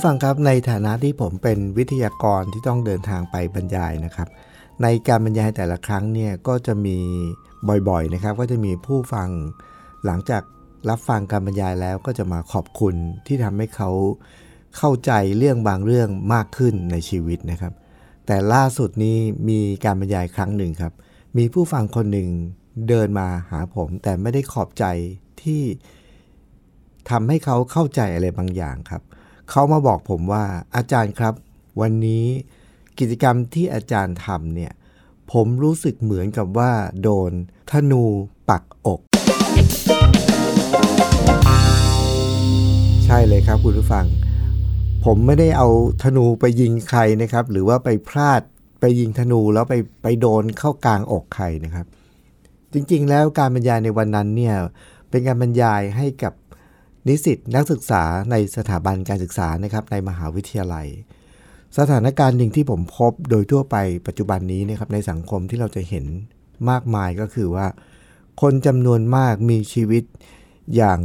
ผู้ฟังครับในฐานะที่ผมเป็นวิทยากรที่ต้องเดินทางไปบรรยายนะครับ ในการบรรยายแต่ละครั้งเนี่ยก็จะมีบ่อยๆนะครับ ก็จะมีผู้ฟังหลังจากรับฟังการบรรยายแล้วก็จะมาขอบคุณที่ทำให้เขาเข้าใจเรื่องบางเรื่องมากขึ้นในชีวิตนะครับ แต่ล่าสุดนี้มีการบรรยายครั้งหนึ่งครับ มีผู้ฟังคนหนึ่งเดินมาหาผม แต่ไม่ได้ขอบใจที่ทำให้เขาเข้าใจอะไรบางอย่างครับ เขามาบอกผมว่าอาจารย์ครับ วันนี้กิจกรรมที่อาจารย์ทำเนี่ย ผมรู้สึกเหมือนกับว่า โดนธนูปักอก ใช่เลยครับคุณผู้ฟัง ผมไม่ได้เอาธนูไปยิงใครนะครับ หรือว่าไปพลาดไปยิงธนูแล้วไปไปโดนเข้ากลางอกใครนะครับ จริงๆ แล้วการบรรยายในวันนั้นเนี่ยเป็นการบรรยายให้กับ นิสิตนักศึกษาในสถาบันการศึกษานะครับในมหาวิทยาลัย สถานการณ์หนึ่งที่ผมพบโดยทั่วไปปัจจุบันนี้นะครับในสังคมที่เราจะเห็นมากมายก็คือว่า คนจำนวนมากมีชีวิตอย่าง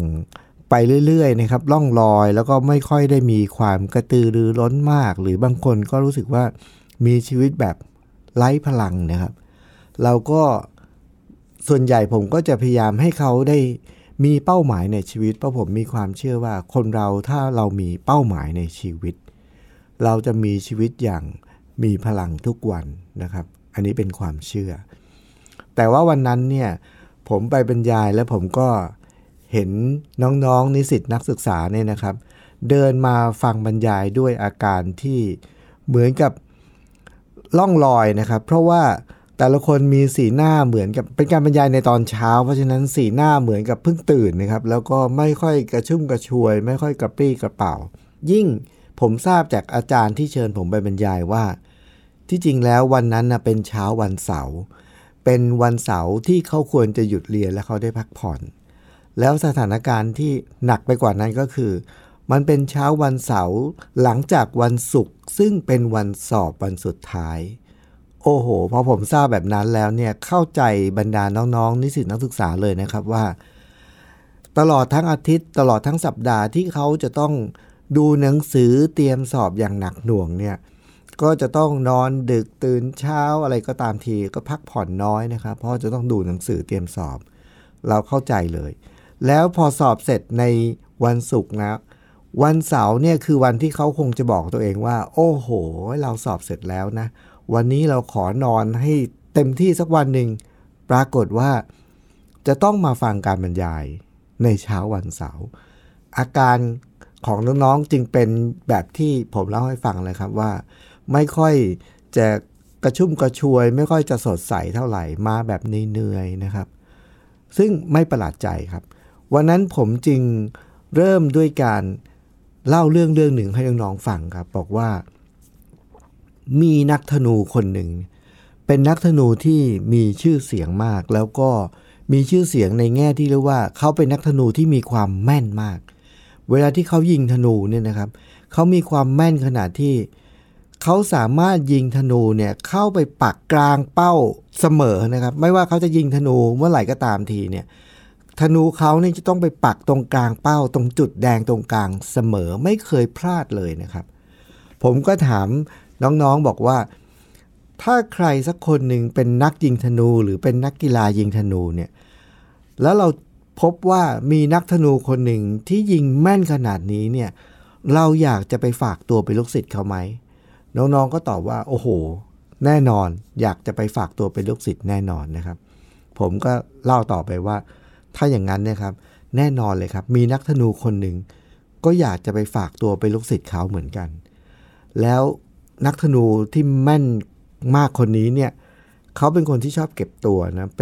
ไปเรื่อยๆนะครับล่องลอยแล้วก็ไม่ค่อยได้มีความกระตือรือร้นมาก หรือบางคนก็รู้สึกว่ามีชีวิตแบบไร้พลังนะครับ เราก็ส่วนใหญ่ผมก็จะพยายามให้เขาได้ มีเป้าหมายในชีวิตเพราะผมมีความเชื่อว่าคนเราถ้าเรามีเป้าหมายในชีวิต เราจะมีชีวิตอย่างมีพลังทุกวันนะครับ อันนี้เป็นความเชื่อ แต่ว่าวันนั้นเนี่ยผมไปบรรยายแล้วผมก็เห็นน้องๆนิสิตนักศึกษาเนี่ยนะครับ เดินมาฟังบรรยายด้วยอาการที่เหมือนกับล่องลอยนะครับ เพราะว่า แต่ละคนมีสีหน้าเหมือนกับเป็นการบรรยายในตอนเช้า เพราะฉะนั้นสีหน้าเหมือนกับเพิ่งตื่นนะครับ แล้วก็ไม่ค่อยกระชุ่มกระชวย ไม่ค่อยกระปรี้กระเป๋า ยิ่งผมทราบจากอาจารย์ที่เชิญผมไปบรรยายว่า ที่จริงแล้ววันนั้นนะเป็นเช้าวันเสาร์เป็นวันเสาร์ที่เขาควรจะหยุดเรียนและเขาได้พักผ่อน แล้วสถานการณ์ที่หนักไปกว่านั้นก็คือ มันเป็นเช้าวันเสาร์หลังจากวันศุกร์ซึ่งเป็นวันสอบวันสุดท้าย โอ้โห พอผมทราบแบบนั้นแล้วเนี่ยเข้าใจบรรดาน้องๆ นิสิตนักศึกษาเลยนะครับว่า ตลอดทั้งอาทิตย์ตลอดทั้งสัปดาห์ที่เขาจะต้องดูหนังสือเตรียมสอบอย่างหนักหน่วงเนี่ยก็จะต้องนอนดึกตื่นเช้าอะไรก็ตามทีก็พักผ่อนน้อยนะครับเพราะจะต้องดูหนังสือเตรียมสอบ เราเข้าใจเลย แล้วพอสอบเสร็จในวันศุกร์นะวันเสาร์เนี่ยคือวันที่เขาคงจะบอกตัวเองว่า โอ้โห เราสอบเสร็จแล้วนะ วันนี้เราขอนอนให้เต็มที่สักวันหนึ่ง ปรากฏว่าจะต้องมาฟังการบรรยายในเช้าวันเสาร์อาการของน้องๆจึงเป็นแบบที่ผมเล่าให้ฟังเลยครับว่า ไม่ค่อยจะกระชุ่มกระชวย ไม่ค่อยจะสดใสเท่าไหร่มาแบบเหนื่อยๆนะครับ ซึ่งไม่ประหลาดใจครับ วันนั้นผมจึงเริ่มด้วยการเล่าเรื่องเรื่องหนึ่งให้น้องๆฟังครับ บอกว่า มีนักธนูคนหนึ่ง เป็นนักธนูที่มีชื่อเสียงมาก แล้วก็มีชื่อเสียงในแง่ที่เรียกว่าเขาเป็นนักธนูที่มีความแม่นมาก เวลาที่เขายิงธนูเนี่ยนะครับเขามีความแม่นขนาดที่เขาสามารถยิงธนูเนี่ยเข้าไปปักกลางเป้าเสมอนะครับ ไม่ว่าเขาจะยิงธนูเมื่อไหร่ก็ตามทีเนี่ยธนูเขาเนี่ยจะต้องไปปักตรงกลางเป้า ตรงจุดแดงตรงกลางเสมอไม่เคยพลาดเลยนะครับ ผมก็ถาม น้องๆบอกว่า ถ้าใครสักคนหนึ่งเป็นนักยิงธนูหรือเป็นนักกีฬายิงธนูเนี่ยแล้วเราพบว่ามีนักธนูคนหนึ่งที่ยิงแม่นขนาดนี้เนี่ยเราอยากจะไปฝากตัวเป็นลูกศิษย์เขาไหมน้องๆก็ตอบว่า โอ้โห แน่นอนอยากจะไปฝากตัวเป็นลูกศิษย์แน่นอนนะครับ ผมก็เล่าต่อไปว่า ถ้าอย่างนั้นนะครับ แน่นอนเลยครับ มีนักธนูคนหนึ่งก็อยากจะไปฝากตัวเป็นลูกศิษย์เขาเหมือนกัน แล้ว นักธนูที่แม่นมากคนนี้เนี่ยเขาเป็นคนที่ชอบเก็บตัวนะไป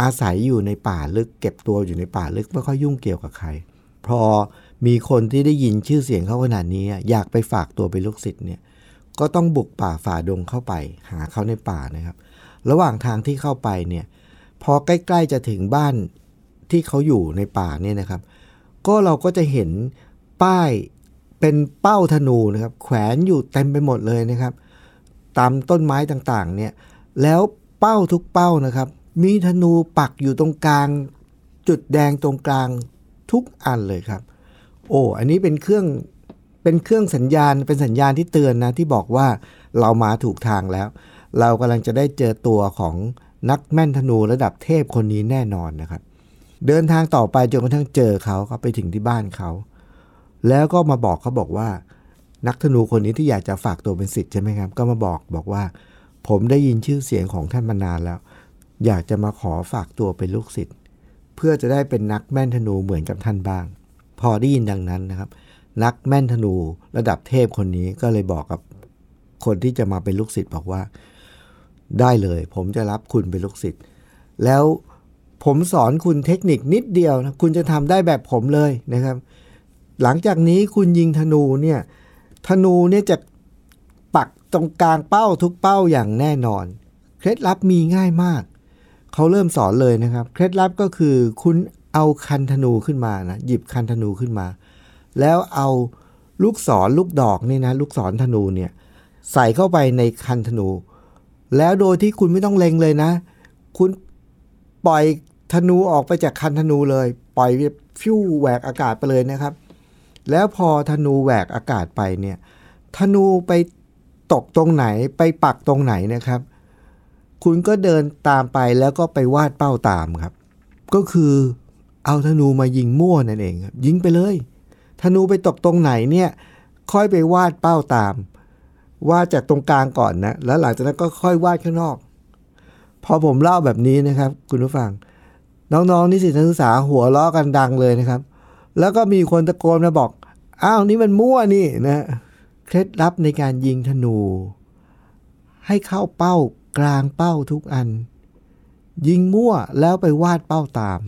อาศัยอยู่ในป่าลึก เก็บตัวอยู่ในป่าลึกไม่ค่อยยุ่งเกี่ยวกับใคร พอมีคนที่ได้ยินชื่อเสียงเขาขนาดนี้อยากไปฝากตัวเป็นลูกศิษย์เนี่ยก็ต้องบุกป่าฝ่าดงเข้าไป หาเขาในป่านะครับ ระหว่างทางที่เข้าไปเนี่ยพอใกล้ ๆจะถึงบ้านที่เขาอยู่ในป่าเนี่ยนะครับ ก็เราก็จะเห็นป้าย เป็นเป้าธนูนะครับ แขวนอยู่เต็มไปหมดเลยนะครับ ตามต้นไม้ต่างๆเนี่ยแล้วเป้าทุกเป้านะครับ มีธนูปักอยู่ตรงกลาง จุดแดงตรงกลางทุกอันเลยครับ โอ้อันนี้เป็นเครื่องเป็นเครื่องสัญญาณเป็นสัญญาณที่เตือนนะที่บอกว่าเรามาถูกทางแล้ว เรากำลังจะได้เจอตัวของนักแม่นธนูระดับเทพคนนี้แน่นอนนะครับ เดินทางต่อไปจนกระทั่งเจอเขาเขาไปถึงที่บ้านเขา แล้วก็มาบอกเขาบอกว่า นักธนูคนนี้ที่อยากจะฝากตัวเป็นศิษย์ใช่ไหมครับ ก็มาบอกบอกว่า ผมได้ยินชื่อเสียงของท่านมานานแล้ว อยากจะมาขอฝากตัวเป็นลูกศิษย์เพื่อจะได้เป็นนักแม่นธนูเหมือนกับท่านบ้าง พอได้ยินดังนั้นนะครับ นักแม่นธนูระดับเทพคนนี้ก็เลยบอกกับคนที่จะมาเป็นลูกศิษย์บอกว่า ได้เลย ผมจะรับคุณเป็นลูกศิษย์แล้วผมสอนคุณเทคนิคนิดเดียวนะคุณจะทำได้แบบผมเลยนะครับ หลังจากนี้คุณยิงธนูเนี่ยธนูเนี่ยจะปักตรงกลางเป้าทุกเป้าอย่างแน่นอน เคล็ดลับมีง่ายมาก เขาเริ่มสอนเลยนะครับ เคล็ดลับก็คือคุณเอาคันธนูขึ้นมานะหยิบคันธนูขึ้นมา แล้วเอาลูกศรลูกดอกนี่นะลูกศรธนูเนี่ยใส่เข้าไปในคันธนู แล้วโดยที่คุณไม่ต้องเล็งเลยนะ คุณปล่อยธนูออกไปจากคันธนูเลย ปล่อยฟิวแหวกอากาศไปเลยนะครับ แล้วพอธนูแหวกอากาศไปเนี่ยธนูไปตกตรงไหนไปปักตรงไหนนะครับ คุณก็เดินตามไปแล้วก็ไปวาดเป้าตามครับ ก็คือเอาธนูมายิงมั่วนั่นเองครับยิงไปเลยธนูไปตกตรงไหนเนี่ยค่อยไปวาดเป้าตาม วาดจากตรงกลางก่อนนะแล้วหลังจากนั้นก็ค่อยวาดข้างนอก พอผมเล่าแบบนี้นะครับ คุณผู้ฟัง น้องๆนิสิตนักศึกษาหัวล้อกันดังเลยนะครับ แล้วก็มีคนตะโกนมาบอก อ้าวนี่มันมั่วนี่นะเคล็ดลับในการยิงธนู ให้เข้าเป้ากลางเป้าทุกอัน ยิงมั่วแล้วไปวาดเป้าตาม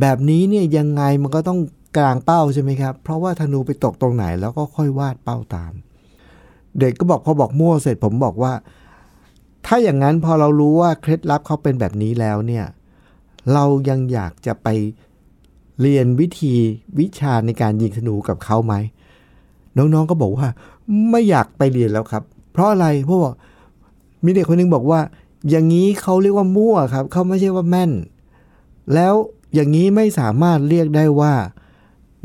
แบบนี้เนี่ยยังไงมันก็ต้องกลางเป้าใช่ไหมครับ เพราะว่าธนูไปตกตรงไหนแล้วก็ค่อยวาดเป้าตาม เด็กก็บอกพอบอกมั่วเสร็จผมบอกว่า ถ้าอย่างนั้นพอเรารู้ว่าเคล็ดลับเขาเป็นแบบนี้แล้วเนี่ย เรายังอยากจะไป เรียนวิธีวิชาในการยิงธนูกับเขาไหม น้องๆก็บอกว่า ไม่อยากไปเรียนแล้วครับ เพราะอะไรเพราะว่ามีเด็กคนนึงบอกว่า อย่างนี้เขาเรียกว่ามั่วครับเขาไม่ใช่ว่าแม่น แล้วอย่างนี้ไม่สามารถเรียกได้ว่า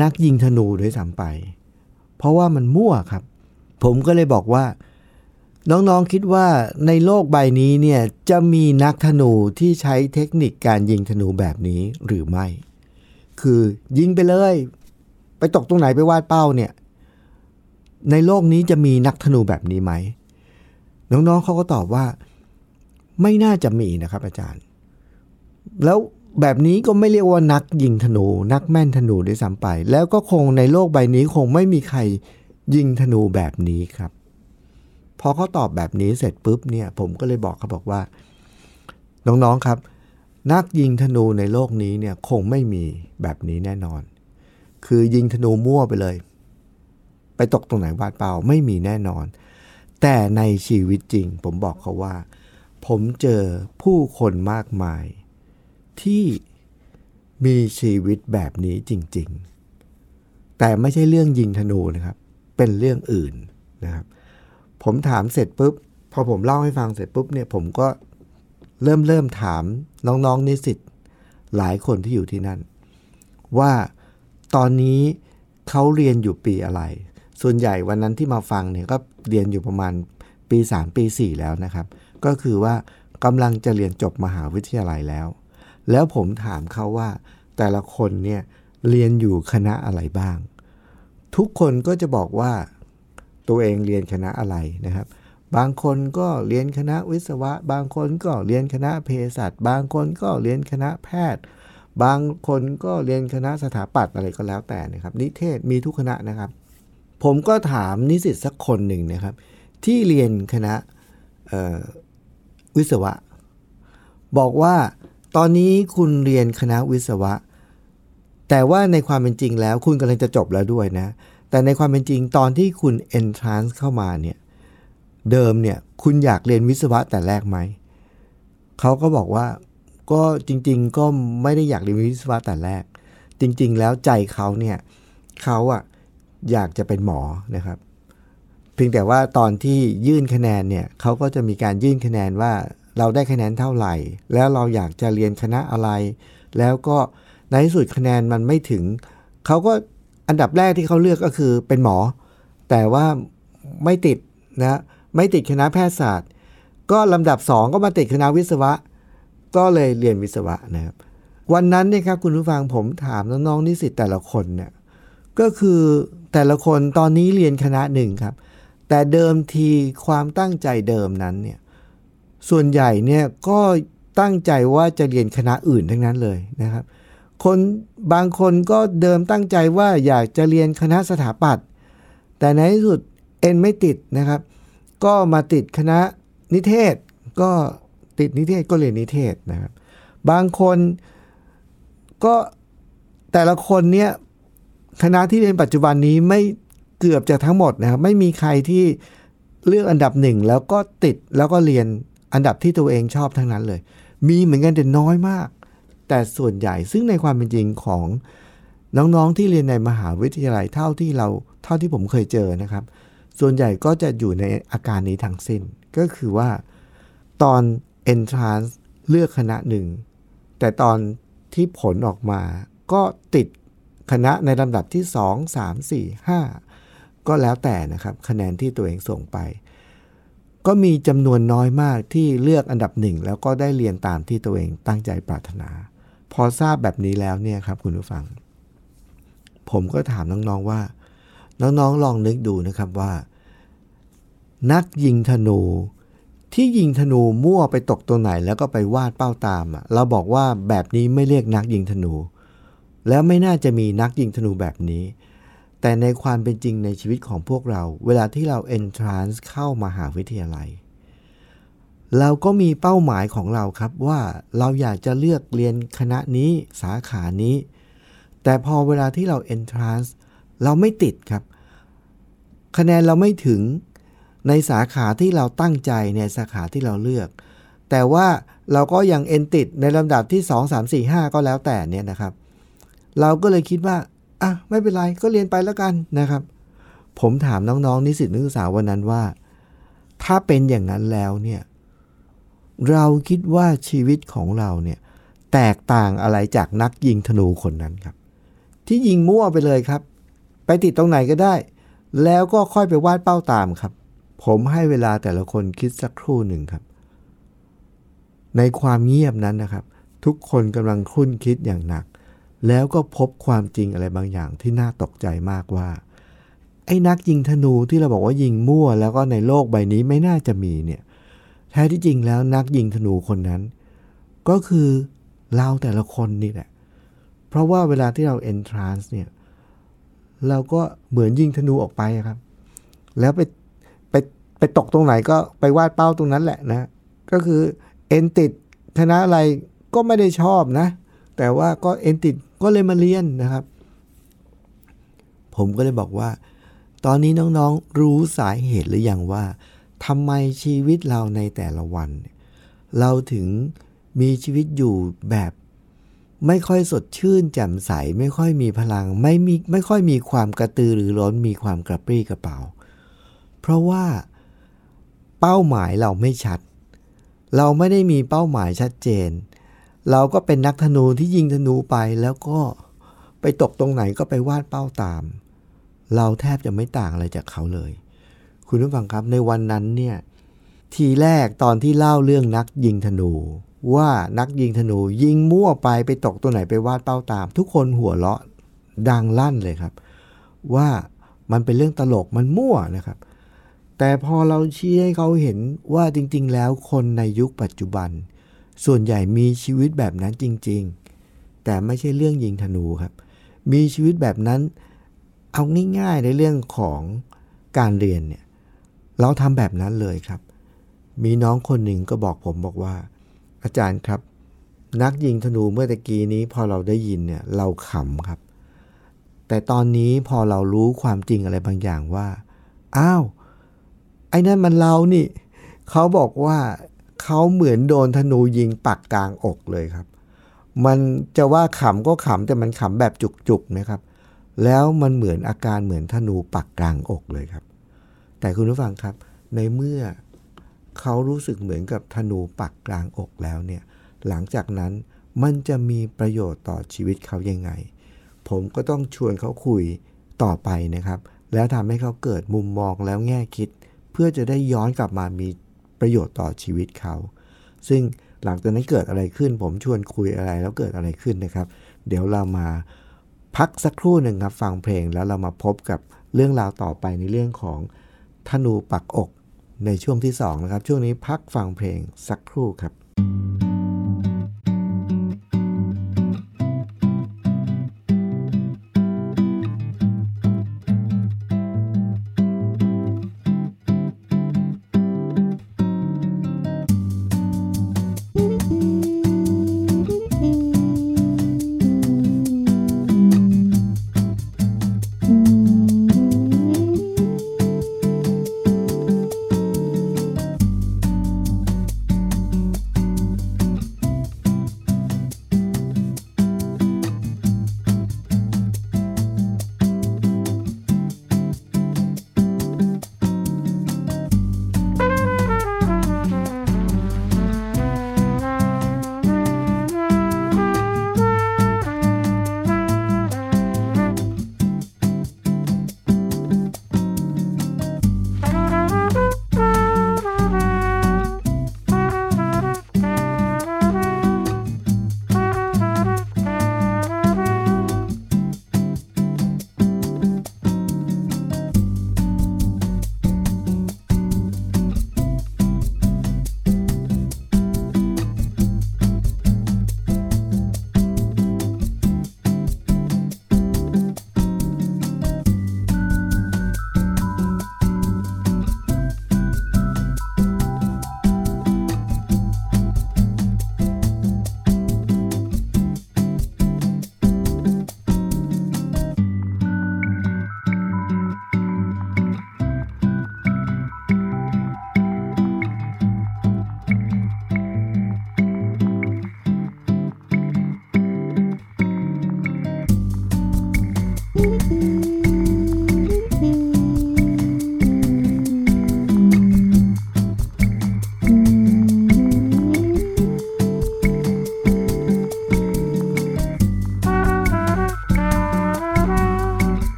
นักยิงธนูด้วยซ้ำไป เพราะว่ามันมั่วครับ ผมก็เลยบอกว่า น้องๆคิดว่าในโลกใบนี้เนี่ยจะมีนักธนูที่ใช้เทคนิคการยิงธนูแบบนี้หรือไม่ คือยิงไปเลย ไปตกตรงไหนไปวาดเป้าเนี่ย ในโลกนี้จะมีนักธนูแบบนี้ไหม น้องๆเขาก็ตอบว่า ไม่น่าจะมีนะครับอาจารย์ แล้วแบบนี้ก็ไม่เรียกว่านักยิงธนู นักแม่นธนูด้วยซ้ำไป แล้วก็คงในโลกใบนี้คงไม่มีใครยิงธนูแบบนี้ครับพอเขาตอบแบบนี้เสร็จปุ๊บเนี่ย ผมก็เลยบอกเขาบอกว่า น้องๆครับ นักยิงธนูในโลกนี้เนี่ยคงไม่มีแบบนี้แน่นอน คือยิงธนูมั่วไปเลย ไปตกตรงไหนวาดเปล่าไม่มีแน่นอน แต่ในชีวิตจริง ผมบอกเขาว่า ผมเจอผู้คนมากมาย ที่มีชีวิตแบบนี้จริง ๆ แต่ไม่ใช่เรื่องยิงธนูนะครับ เป็นเรื่องอื่นนะครับ ผมถามเสร็จปุ๊บ พอผมเล่าให้ฟังเสร็จปุ๊บเนี่ยผมก็ เริ่มเริ่มถามน้องๆนิสิตหลายคนที่อยู่ที่นั่น ว่าตอนนี้เขาเรียนอยู่ปีอะไร ส่วนใหญ่วันนั้นที่มาฟังเนี่ยก็เรียนอยู่ประมาณปี 3 ปี 4 แล้วนะครับ ก็คือว่ากำลังจะเรียนจบมหาวิทยาลัยแล้ว แล้วผมถามเขาว่า แต่ละคนเนี่ยเรียนอยู่คณะอะไรบ้าง ทุกคนก็จะบอกว่าตัวเองเรียนคณะอะไรนะครับ บางคนก็เรียนคณะวิศวะ บางคนก็เรียนคณะเภสัชบางคนก็เรียนคณะแพทย์ บางคนก็เรียนคณะสถาปัตย์อะไรก็แล้วแต่นะครับ นิเทศมีทุกคณะนะครับ ผมก็ถามนิสิตสักคนหนึ่งนะครับ ที่เรียนคณะวิศวะ บอกว่าตอนนี้คุณเรียนคณะวิศวะ แต่ว่าในความเป็นจริงแล้วคุณกำลังจะจบแล้วด้วยนะ แต่ในความเป็นจริงตอนที่คุณ entrance เข้ามาเนี่ย เดิมเนี่ยคุณอยากเรียนวิศวะแต่แรกไหม เขาก็บอกว่าก็จริง ๆ ก็ไม่ได้อยากเรียนวิศวะแต่แรก จริง ๆ แล้วใจเขาเนี่ยเขาอะอยากจะเป็นหมอนะครับ เพียงแต่ว่าตอนที่ยื่นคะแนนเนี่ยเขาก็จะมีการยื่นคะแนนว่าเราได้คะแนนเท่าไหร่ แล้วเราอยากจะเรียนคณะอะไร แล้วก็ในที่สุดคะแนนมันไม่ถึง เขาก็อันดับแรกที่เขาเลือกก็คือเป็นหมอ แต่ว่าไม่ติดนะ ไม่ติดคณะแพทยศาสตร์ ก็ลำดับ 2 ก็มาติดคณะวิศวะ ก็เลยเรียนวิศวะนะครับ วันนั้นเนี่ยครับคุณผู้ฟังผมถามน้องๆนิสิตแต่ละคนเนี่ยก็คือแต่ละคนตอนนี้เรียนคณะหนึ่งครับ แต่เดิมทีความตั้งใจเดิมนั้นเนี่ยส่วนใหญ่เนี่ยก็ตั้งใจว่าจะเรียนคณะอื่นทั้งนั้นเลยนะครับ คนบางคนก็เดิมตั้งใจว่าอยากจะเรียนคณะสถาปัตย์แต่ในที่สุดเอ็นไม่ติดนะครับ ก็มาติดคณะนิเทศ ก็ติดนิเทศก็เรียนนิเทศนะครับ บางคนก็แต่ละคนเนี่ยคณะที่เรียนปัจจุบันนี้ไม่เกือบจะทั้งหมดนะครับ ไม่มีใครที่เลือกอันดับหนึ่งแล้วก็ติดแล้วก็เรียนอันดับที่ตัวเองชอบทั้งนั้นเลย มีเหมือนกันแต่น้อยมาก แต่ส่วนใหญ่ซึ่งในความเป็นจริงของน้องๆที่เรียนในมหาวิทยาลัยเท่าที่เราเท่าที่ผมเคยเจอนะครับ ส่วนใหญ่ก็จะอยู่ในอาการนี้ทั้งสิ้น ก็คือว่าตอน entrance เลือกคณะหนึ่ง แต่ตอนที่ผลออกมา ก็ติดคณะในลำดับที่ 2 3 4 5 ก็แล้วแต่นะครับ คะแนนที่ตัวเองส่งไป ก็มีจำนวนน้อยมากที่เลือกอันดับหนึ่งแล้วก็ได้เรียนตามที่ตัวเองตั้งใจปรารถนา พอทราบแบบนี้แล้วเนี่ยครับคุณผู้ฟัง ผมก็ถามน้องๆว่า น้องๆลองนึกดูนะครับว่า นักยิงธนู ที่ยิงธนูมั่วไปตกตัวไหนแล้วก็ไปวาดเป้าตามอะเราบอกว่าแบบนี้ไม่เรียกนักยิงธนู แล้วไม่น่าจะมีนักยิงธนูแบบนี้ แต่ในความเป็นจริงในชีวิตของพวกเรา เวลาที่เรา entrance เข้ามหาวิทยาลัย เราก็มีเป้าหมายของเราครับว่าเราอยากจะเลือกเรียนคณะนี้สาขานี้ แต่พอเวลาที่เรา entrance เราไม่ติดครับ คะแนนเราไม่ถึง ในสาขาที่เราตั้งใจในสาขาที่เราเลือก แต่ว่าเราก็ยังเอนติดในลำดับที่ 2 3 4 5 ก็แล้วแต่เนี่ยนะครับ เราก็เลยคิดว่าอะไม่เป็นไรก็เรียนไปแล้วกันนะครับ ผมถามน้องๆ นิสิตนักศึกษาวันนั้นว่า ถ้าเป็นอย่างนั้นแล้วเนี่ยเราคิดว่าชีวิตของเราเนี่ยแตกต่างอะไรจากนักยิงธนูคนนั้นครับ ที่ยิงมั่วไปเลยครับ ไปติดตรงไหนก็ได้ แล้วก็ค่อยไปวาดเป้าตามครับ ผมให้เวลาแต่ละคนคิดสักครู่หนึ่งครับ ในความเงียบนั้นนะครับ ทุกคนกำลังคุ้นคิดอย่างหนัก แล้วก็พบความจริงอะไรบางอย่างที่น่าตกใจมากว่า ไอ้นักยิงธนูที่เราบอกว่ายิงมั่ว แล้วก็ในโลกใบนี้ไม่น่าจะมีเนี่ยแท้ที่จริงแล้วนักยิงธนูคนนั้น ก็คือเราแต่ละคนนี่แหละ เพราะว่าเวลาที่เรา entrance เนี่ยเราก็เหมือนยิงธนูออกไปครับ แล้วไป ไปตกตรงไหนก็ไปวาดเป้าตรงนั้นแหละนะ ก็คือเอนติดคณะอะไรก็ไม่ได้ชอบนะ แต่ว่าก็เอนติดก็เลยมาเรียนนะครับ ผมก็เลยบอกว่า ตอนนี้น้องๆรู้สาเหตุหรือยังว่าทำไมชีวิตเราในแต่ละวัน เราถึงมีชีวิตอยู่แบบไม่ค่อยสดชื่นแจ่มใส ไม่ค่อยมีพลัง ไม่มีไม่ค่อยมีความกระตือรือร้นมีความกระปรี้กระเป๋า เพราะว่า เป้าหมายเราไม่ชัด เราไม่ได้มีเป้าหมายชัดเจน เราก็เป็นนักธนูที่ยิงธนูไปแล้วก็ไปตกตรงไหนก็ไปวาดเป้าตาม เราแทบจะไม่ต่างอะไรจากเขาเลย คุณผู้ฟังครับในวันนั้นเนี่ยทีแรกตอนที่เล่าเรื่องนักยิงธนู ว่านักยิงธนูยิงมั่วไปไปตกตัวไหนไปวาดเป้าตาม ทุกคนหัวเราะดังลั่นเลยครับ ว่ามันเป็นเรื่องตลกมันมั่วนะครับ แต่พอเราชี้ให้เขาเห็นว่าจริง ๆ แล้วคนในยุคปัจจุบัน ส่วนใหญ่มีชีวิตแบบนั้นจริง ๆ แต่ไม่ใช่เรื่องยิงธนูครับ มีชีวิตแบบนั้น เอาง่ายๆในเรื่องของการเรียนเนี่ยเราทำแบบนั้นเลยครับ มีน้องคนหนึ่งก็บอกผมบอกว่า อาจารย์ครับ นักยิงธนูเมื่อตะกี้นี้พอเราได้ยินเนี่ยเราขำครับ แต่ตอนนี้พอเรารู้ความจริงอะไรบางอย่างว่า อ้าว ไอ้นั่นมันเรานี่ เขาบอกว่าเขาเหมือนโดนธนูยิงปักกลางอกเลยครับ มันจะว่าขำก็ขำแต่มันขำแบบจุกๆนะครับ แล้วมันเหมือนอาการเหมือนธนูปักกลางอกเลยครับ แต่คุณผู้ฟังครับ ในเมื่อเขารู้สึกเหมือนกับธนูปักกลางอกแล้วเนี่ย หลังจากนั้นมันจะมีประโยชน์ต่อชีวิตเขายังไง ผมก็ต้องชวนเขาคุยต่อไปนะครับ แล้วทำให้เขาเกิดมุมมองแล้วแง่คิด พื่อจะได้ย้อนกลับมามีประโยชน์ต่อชีวิตเขา ซึ่งหลังจากนั้นเกิดอะไรขึ้น ผมชวนคุยอะไรแล้วเกิดอะไรขึ้นนะครับ เดี๋ยวเรามาพักสักครู่หนึ่งครับฟังเพลงแล้วเรามาพบกับเรื่องราวต่อไปในเรื่องของธนูปักอกในช่วงที่2นะครับช่วงนี้พักฟังเพลงสักครู่ครับคุณ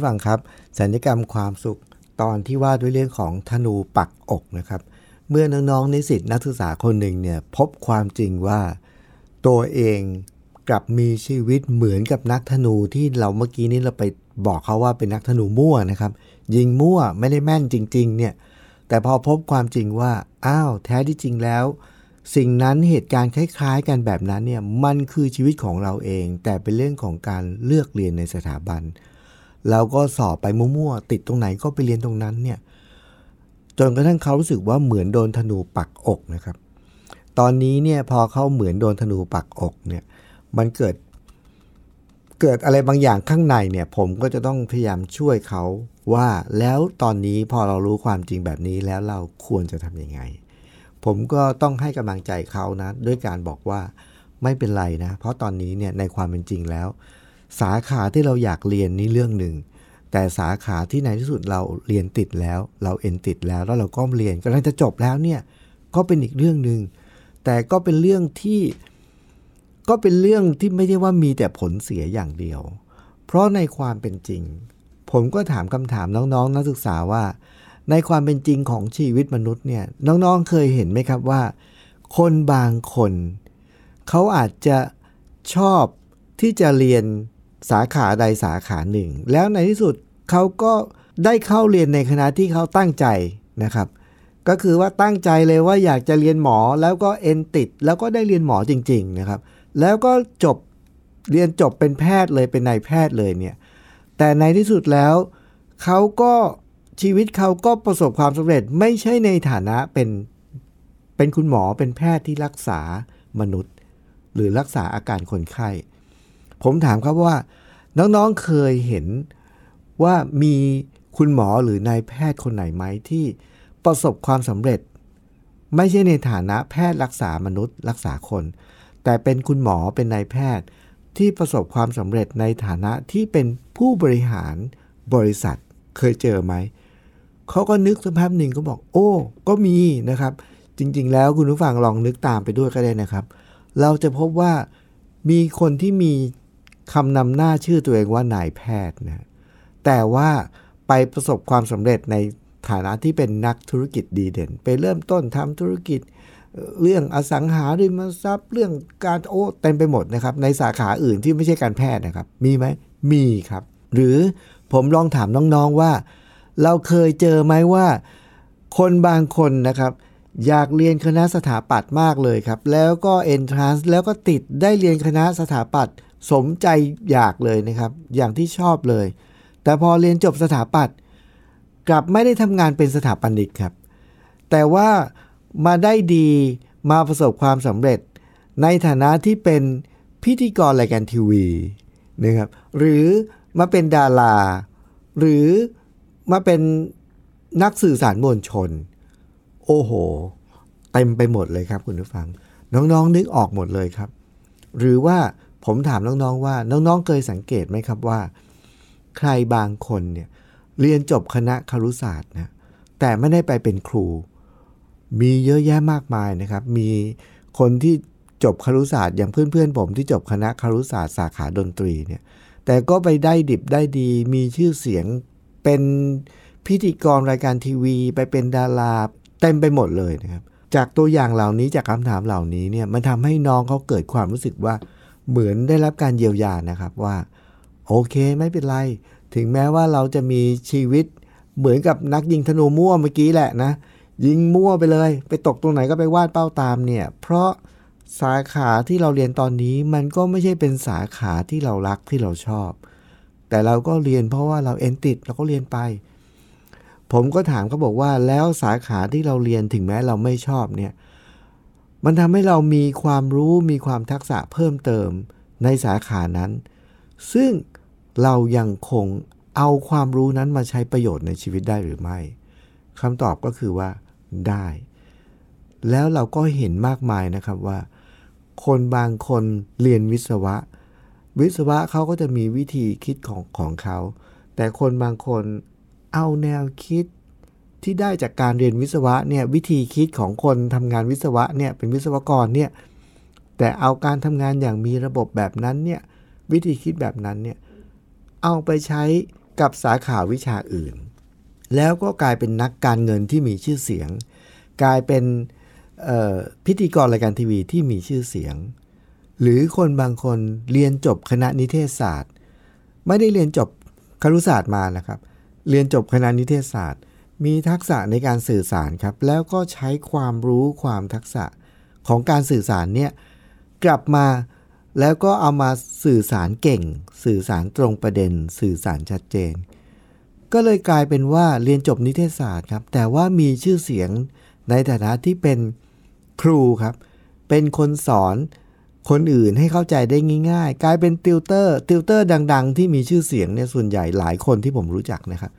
ผู้ฟังครับ สัญญกรรมความสุขตอนที่ว่าด้วยเรื่องของธนูปักอกนะครับ เมื่อน้องๆนิสิตนักศึกษาคนหนึ่งเนี่ยพบความจริงว่าตัวเองกลับมีชีวิตเหมือนกับนักธนูที่เราเมื่อกี้นี้เราไปบอกเขาว่าเป็นนักธนูมั่วนะครับ ยิงมั่วไม่ได้แม่นจริง ๆ เนี่ยแต่พอพบความจริงว่าอ้าวแท้ที่จริงแล้ว สิ่งนั้นเหตุการณ์คล้าย ๆ กันแบบนั้นเนี่ยมันคือชีวิตของเราเอง แต่เป็นเรื่องของการเลือกเรียนในสถาบัน เราก็สอบไปมั่วๆติดตรงไหนก็ไปเรียนตรงนั้นเนี่ยจนกระทั่งเขารู้สึกว่าเหมือนโดนธนูปักอกนะครับ ตอนนี้เนี่ยพอเขาเหมือนโดนธนูปักอกเนี่ยมันเกิดเกิดอะไรบางอย่างข้างในเนี่ยผมก็จะต้องพยายามช่วยเขาว่าแล้วตอนนี้พอเรารู้ความจริงแบบนี้แล้วเราควรจะทำยังไง ผมก็ต้องให้กำลังใจเขานะ ด้วยการบอกว่าไม่เป็นไรนะ เพราะตอนนี้เนี่ยในความเป็นจริงแล้ว สาขาที่เราอยากเรียนนี่เรื่องหนึ่ง แต่สาขาที่ในที่สุดเราเรียนติดแล้ว เราเอ็นติดแล้วแล้วเราก็เรียนกำลังจะจบแล้วเนี่ยก็เป็นอีกเรื่องหนึ่งแต่ก็เป็นเรื่องที่ก็เป็นเรื่องที่ไม่ได้ว่ามีแต่ผลเสียอย่างเดียว เพราะในความเป็นจริง ผมก็ถามคำถามน้องๆ นักศึกษาว่า ในความเป็นจริงของชีวิตมนุษย์เนี่ยน้องๆเคยเห็นไหมครับว่า คนบางคน เขาอาจจะชอบที่จะเรียน สาขาใดสาขาหนึ่ง แล้วในที่สุดเขาก็ได้เข้าเรียนในคณะที่เขาตั้งใจนะครับ ก็คือว่าตั้งใจเลยว่าอยากจะเรียนหมอแล้วก็เอนติด แล้วก็ได้เรียนหมอจริง ๆนะครับ แล้วก็จบเรียนจบเป็นแพทย์เลยเป็นนายแพทย์เลยเนี่ยแต่ในที่สุดแล้วเขาก็ชีวิตเขาก็ประสบความสำเร็จไม่ใช่ในฐานะเป็นเป็นคุณหมอเป็นแพทย์ที่รักษามนุษย์ หรือรักษาอาการคนไข้ ผมถามครับว่า น้องๆเคยเห็นว่ามีคุณหมอหรือนายแพทย์คนไหนไหมที่ประสบความสำเร็จ ไม่ใช่ในฐานะแพทย์รักษามนุษย์รักษาคน แต่เป็นคุณหมอเป็นนายแพทย์ที่ประสบความสำเร็จในฐานะที่เป็นผู้บริหารบริษัทเคยเจอไหม เขาก็นึกสักพักหนึ่งก็บอก โอ้ ก็มีนะครับ จริงๆ แล้วคุณผู้ฟังลองนึกตามไปด้วยก็ได้นะครับ เราจะพบว่ามีคนที่มี คำนำหน้าชื่อตัวเองว่านายแพทย์นะแต่ว่าไปประสบความสำเร็จในฐานะที่เป็นนักธุรกิจดีเด่น ไปเริ่มต้นทำธุรกิจเรื่องอสังหาริมทรัพย์ เรื่องการโอ้เต็มไปหมดนะครับ ในสาขาอื่นที่ไม่ใช่การแพทย์นะครับ มีไหมมีครับ หรือผมลองถามน้องๆว่า เราเคยเจอไหมว่า คนบางคนนะครับ อยากเรียนคณะสถาปัตย์มากเลยครับ แล้วก็เอนทรานซ์แล้วก็ติดได้เรียนคณะสถาปัตย์ สมใจอยากเลยนะครับ อย่างที่ชอบเลย แต่พอเรียนจบสถาปัตย์กลับไม่ได้ทำงานเป็นสถาปนิกครับ แต่ว่ามาได้ดีมาประสบความสำเร็จ ในฐานะที่เป็นพิธีกรรายการทีวีนะครับ หรือมาเป็นดารา หรือมาเป็นนักสื่อสารมวลชน โอ้โห เต็มไปหมดเลยครับคุณผู้ฟัง น้องๆนึกออกหมดเลยครับ หรือว่า ผมถามน้องๆว่าน้องๆเคยสังเกตไหมครับว่า ใครบางคนเนี่ยเรียนจบคณะครุศาสตร์นะแต่ไม่ได้ไปเป็นครู มีเยอะแยะมากมายนะครับ มีคนที่จบครุศาสตร์อย่างเพื่อนๆผมที่จบคณะครุศาสตร์สาขาดนตรีเนี่ยแต่ก็ไปได้ดิบได้ดี มีชื่อเสียงเป็นพิธีกรรายการทีวี ไปเป็นดาราเต็มไปหมดเลยนะครับ จากตัวอย่างเหล่านี้จากคำถามเหล่านี้เนี่ยมันทำให้น้องเขาเกิดความรู้สึกว่า เหมือนได้รับการเยียวยานะครับว่า โอเคไม่เป็นไร ถึงแม้ว่าเราจะมีชีวิตเหมือนกับนักยิงธนูมั่วเมื่อกี้แหละนะ ยิงมั่วไปเลย ไปตกตรงไหนก็ไปวาดเป้าตามเนี่ย เพราะสาขาที่เราเรียนตอนนี้มันก็ไม่ใช่เป็นสาขาที่เรารักที่เราชอบ แต่เราก็เรียนเพราะว่าเราเอนติดเราก็เรียนไป ผมก็ถามเขาบอกว่าแล้วสาขาที่เราเรียนถึงแม้เราไม่ชอบเนี่ย มันทำให้เรามีความรู้มีความทักษะเพิ่มเติมในสาขานั้น ซึ่งเรายังคงเอาความรู้นั้นมาใช้ประโยชน์ในชีวิตได้หรือไม่คำตอบก็คือว่าได้ แล้วเราก็เห็นมากมายนะครับว่า คนบางคนเรียนวิศวะ วิศวะเขาก็จะมีวิธีคิดของของเขา แต่คนบางคนเอาแนวคิด ที่ได้จากการเรียนวิศวะเนี่ยวิธีคิดของคนทำงานวิศวะเนี่ยเป็นวิศวกรเนี่ยแต่เอาการทำงานอย่างมีระบบแบบนั้นเนี่ยวิธีคิดแบบนั้นเนี่ยเอาไปใช้กับสาขาวิชาอื่น แล้วก็กลายเป็นนักการเงินที่มีชื่อเสียง กลายเป็นพิธีกรรายการทีวีที่มีชื่อเสียง หรือคนบางคนเรียนจบคณะนิเทศศาสตร์ ไม่ได้เรียนจบครุศาสตร์มานะครับ เรียนจบคณะนิเทศศาสตร์ มีทักษะในการสื่อสารครับ แล้วก็ใช้ความรู้ความทักษะของการสื่อสารเนี่ยกลับมาแล้วก็เอามาสื่อสารเก่ง สื่อสารตรงประเด็น สื่อสารชัดเจน ก็เลยกลายเป็นว่าเรียนจบนิเทศศาสตร์ครับ แต่ว่ามีชื่อเสียงในฐานะที่เป็นครูครับ เป็นคนสอนคนอื่นให้เข้าใจได้ง่ายๆ กลายเป็นติวเตอร์ติวเตอร์ดัง ๆ ที่มีชื่อเสียงเนี่ยส่วนใหญ่หลายคนที่ผมรู้จักนะครับ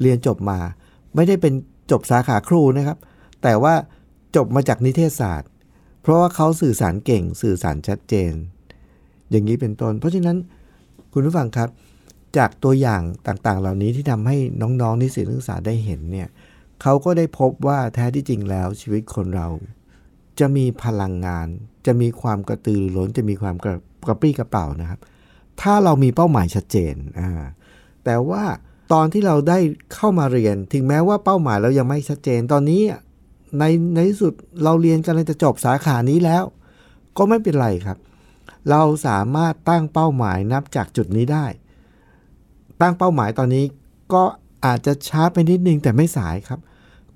เรียนจบมา ไม่ได้เป็นจบสาขาครูนะครับ แต่ว่าจบมาจากนิเทศศาสตร์ เพราะว่าเขาสื่อสารเก่งสื่อสารชัดเจน อย่างนี้เป็นต้น เพราะฉะนั้นคุณผู้ฟังครับ จากตัวอย่างต่างๆ เหล่านี้ที่ทำให้น้องๆนิสิตนักศึกษาได้เห็นเนี่ยเขาก็ได้พบว่าแท้ที่จริงแล้วชีวิตคนเรา จะมีพลังงาน จะมีความกระตือรือร้นจะมีความกระกระปรี้กระเป๋านะครับ ถ้าเรามีเป้าหมายชัดเจนอ่าแต่ว่า ตอนที่เราได้เข้ามาเรียน ถึงแม้ว่าเป้าหมายเรายังไม่ชัดเจนตอนนี้ในในที่สุดเราเรียนกันเลยจะจบสาขานี้แล้ว ก็ไม่เป็นไรครับ เราสามารถตั้งเป้าหมายนับจากจุดนี้ได้ ตั้งเป้าหมายตอนนี้ก็อาจจะช้าไปนิดนึงแต่ไม่สายครับ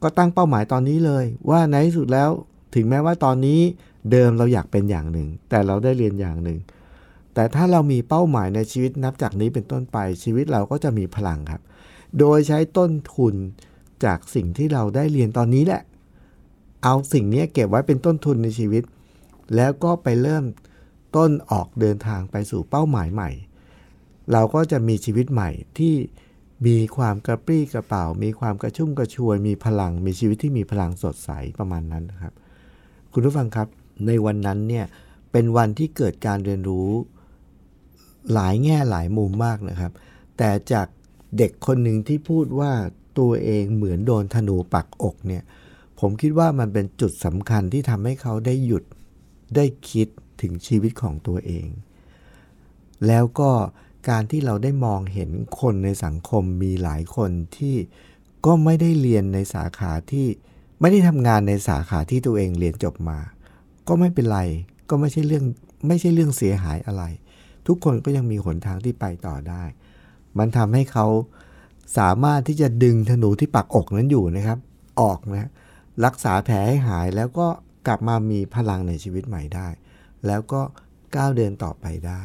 ก็ตั้งเป้าหมายตอนนี้เลย ว่าในที่สุดแล้ว ถึงแม้ว่าตอนนี้เดิมเราอยากเป็นอย่างหนึ่ง แต่เราได้เรียนอย่างหนึ่ง แต่ถ้าเรามีเป้าหมายในชีวิตนับจากนี้เป็นต้นไปชีวิตเราก็จะมีพลังครับ โดยใช้ต้นทุนจากสิ่งที่เราได้เรียนตอนนี้แหละ เอาสิ่งนี้เก็บไว้เป็นต้นทุนในชีวิต แล้วก็ไปเริ่มต้นออกเดินทางไปสู่เป้าหมายใหม่ เราก็จะมีชีวิตใหม่ที่มีความกระปรี้กระเป๋า มีความกระชุ่มกระชวย มีพลัง มีชีวิตที่มีพลังสดใสประมาณนั้นครับ คุณผู้ฟังครับ ในวันนั้นเนี่ยเป็นวันที่เกิดการเรียนรู้ หลายแง่หลายมุมมากนะครับ แต่จากเด็กคนหนึ่งที่พูดว่าตัวเองเหมือนโดนธนูปักอกเนี่ย ผมคิดว่ามันเป็นจุดสำคัญที่ทำให้เขาได้หยุดได้คิดถึงชีวิตของตัวเอง แล้วก็การที่เราได้มองเห็นคนในสังคมมีหลายคนที่ก็ไม่ได้เรียนในสาขาที่ไม่ได้ทำงานในสาขาที่ตัวเองเรียนจบมา ก็ไม่เป็นไร ก็ไม่ใช่เรื่องไม่ใช่เรื่องเสียหายอะไร ทุกคนก็ยังมีหนทางที่ไปต่อได้ มันทำให้เขาสามารถที่จะดึงธนูที่ปักอกนั้นอยู่นะครับ ออกนะรักษาแผลให้หายแล้วก็กลับมามีพลังในชีวิตใหม่ได้ แล้วก็ก้าวเดินต่อไปได้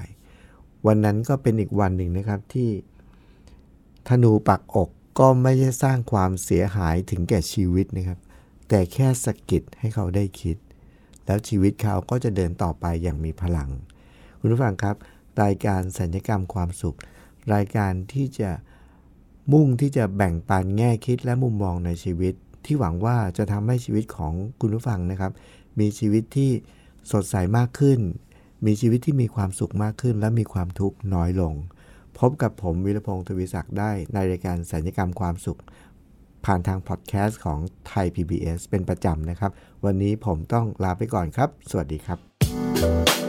วันนั้นก็เป็นอีกวันหนึ่งนะครับที่ธนูปักอกก็ไม่ได้สร้างความเสียหายถึงแก่ชีวิตนะครับ แต่แค่สะกิดให้เขาได้คิด แล้วชีวิตเขาก็จะเดินต่อไปอย่างมีพลัง คุณผู้ฟังครับ รายการสัญญกรรมความสุข รายการที่จะมุ่งที่จะแบ่งปันแง่คิดและมุมมองในชีวิต ที่หวังว่าจะทำให้ชีวิตของคุณผู้ฟังนะครับ มีชีวิตที่สดใสมากขึ้น มีชีวิตที่มีความสุขมากขึ้น และมีความทุกข์น้อยลง พบกับผมวิรพงศ์ทวีศักดิ์ได้ในรายการสัญญกรรมความสุข ผ่านทางพอดแคสต์ของไทย PBS เป็นประจำนะครับ วันนี้ผมต้องลาไปก่อนครับ สวัสดีครับ